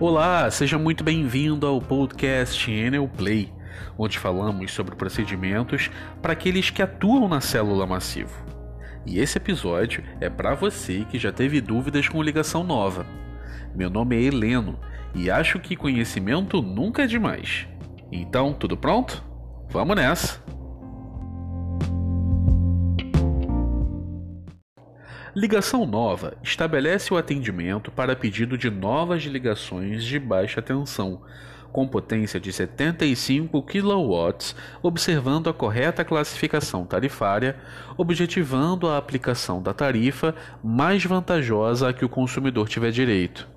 Olá, seja muito bem-vindo ao podcast Enel Play, onde falamos sobre procedimentos para aqueles que atuam na célula massivo. E esse episódio é para você que já teve dúvidas com ligação nova. Meu nome é Heleno e acho que conhecimento nunca é demais. Então, tudo pronto? Vamos nessa! Ligação nova estabelece o atendimento para pedido de novas ligações de baixa tensão, com potência de 75 kW, observando a correta classificação tarifária, objetivando a aplicação da tarifa mais vantajosa a que o consumidor tiver direito.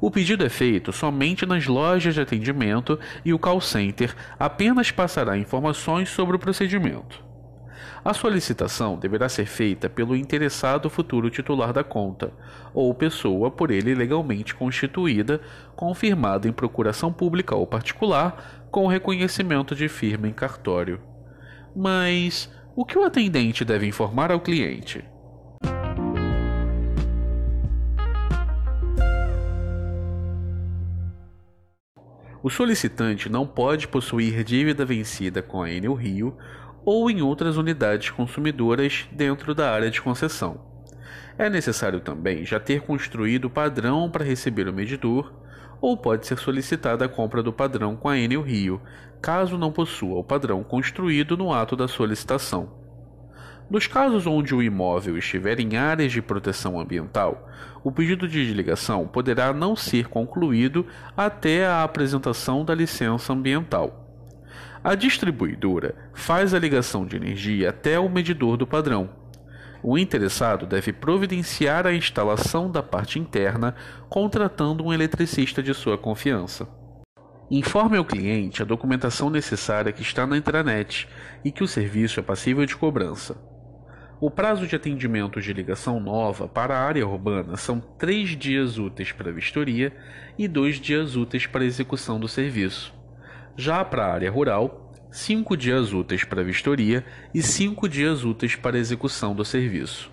O pedido é feito somente nas lojas de atendimento e o call center apenas passará informações sobre o procedimento. A solicitação deverá ser feita pelo interessado futuro titular da conta, ou pessoa por ele legalmente constituída, confirmada em procuração pública ou particular, com reconhecimento de firma em cartório. Mas o que o atendente deve informar ao cliente? O solicitante não pode possuir dívida vencida com a Enel Rio ou em outras unidades consumidoras dentro da área de concessão. É necessário também já ter construído o padrão para receber o medidor, ou pode ser solicitada a compra do padrão com a Enel Rio, caso não possua o padrão construído no ato da solicitação. Nos casos onde o imóvel estiver em áreas de proteção ambiental, o pedido de desligação poderá não ser concluído até a apresentação da licença ambiental. A distribuidora faz a ligação de energia até o medidor do padrão. O interessado deve providenciar a instalação da parte interna, contratando um eletricista de sua confiança. Informe ao cliente a documentação necessária que está na intranet e que o serviço é passível de cobrança. O prazo de atendimento de ligação nova para a área urbana são três dias úteis para vistoria e dois dias úteis para execução do serviço. Já para a área rural, cinco dias úteis para vistoria e cinco dias úteis para execução do serviço.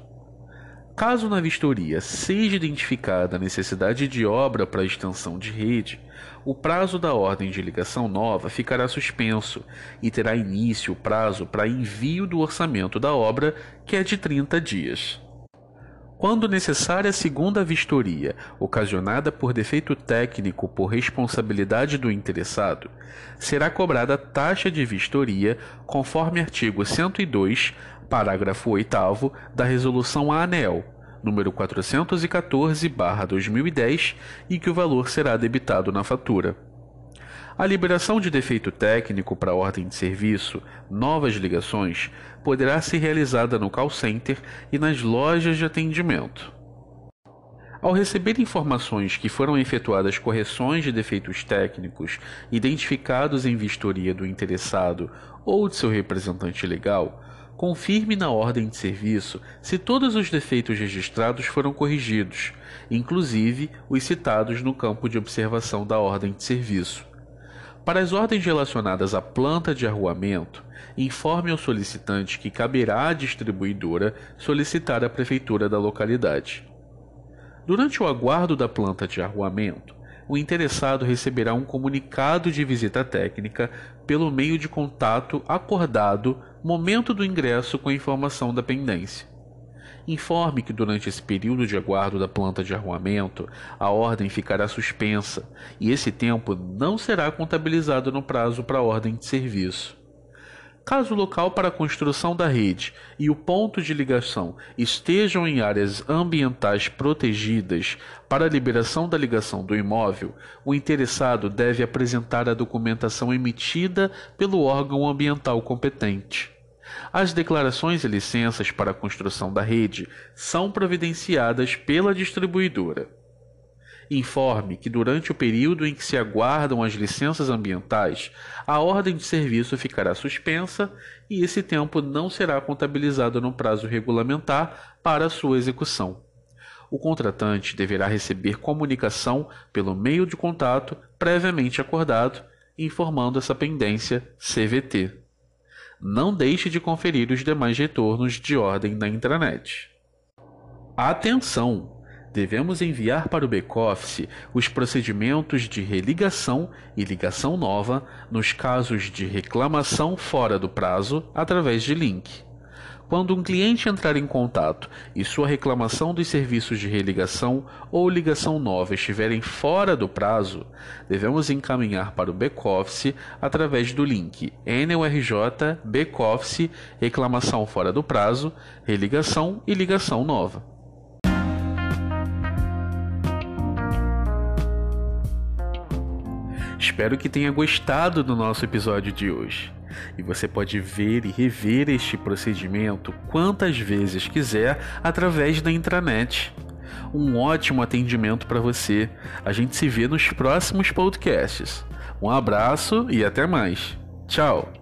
Caso na vistoria seja identificada a necessidade de obra para extensão de rede, o prazo da ordem de ligação nova ficará suspenso e terá início o prazo para envio do orçamento da obra, que é de 30 dias. Quando necessária a segunda vistoria, ocasionada por defeito técnico por responsabilidade do interessado, será cobrada taxa de vistoria conforme artigo 102, parágrafo 8 da Resolução ANEL, número 414/2010, e que o valor será debitado na fatura. A liberação de defeito técnico para ordem de serviço, novas ligações, poderá ser realizada no call center e nas lojas de atendimento. Ao receber informações que foram efetuadas correções de defeitos técnicos identificados em vistoria do interessado ou de seu representante legal, confirme na ordem de serviço se todos os defeitos registrados foram corrigidos, inclusive os citados no campo de observação da ordem de serviço. Para as ordens relacionadas à planta de arruamento, informe ao solicitante que caberá à distribuidora solicitar a prefeitura da localidade. Durante o aguardo da planta de arruamento, o interessado receberá um comunicado de visita técnica pelo meio de contato acordado momento do ingresso com a informação da pendência. Informe que durante esse período de aguardo da planta de arruamento, a ordem ficará suspensa e esse tempo não será contabilizado no prazo para a ordem de serviço. Caso o local para a construção da rede e o ponto de ligação estejam em áreas ambientais protegidas para a liberação da ligação do imóvel, o interessado deve apresentar a documentação emitida pelo órgão ambiental competente. As declarações e licenças para a construção da rede são providenciadas pela distribuidora. Informe que durante o período em que se aguardam as licenças ambientais, a ordem de serviço ficará suspensa e esse tempo não será contabilizado no prazo regulamentar para sua execução. O contratante deverá receber comunicação pelo meio de contato previamente acordado, informando essa pendência CVT não deixe de conferir os demais retornos de ordem na intranet. Atenção! devemos enviar para o back-office os procedimentos de religação e ligação nova nos casos de reclamação fora do prazo através de link. Quando um cliente entrar em contato e sua reclamação dos serviços de religação ou ligação nova estiverem fora do prazo, devemos encaminhar para o back-office através do link NURJ Back-office Reclamação fora do prazo, religação e ligação nova. Espero que tenha gostado do nosso episódio de hoje. E você pode ver e rever este procedimento quantas vezes quiser através da intranet. Um ótimo atendimento para você. A gente se vê nos próximos podcasts. Um abraço e até mais. Tchau!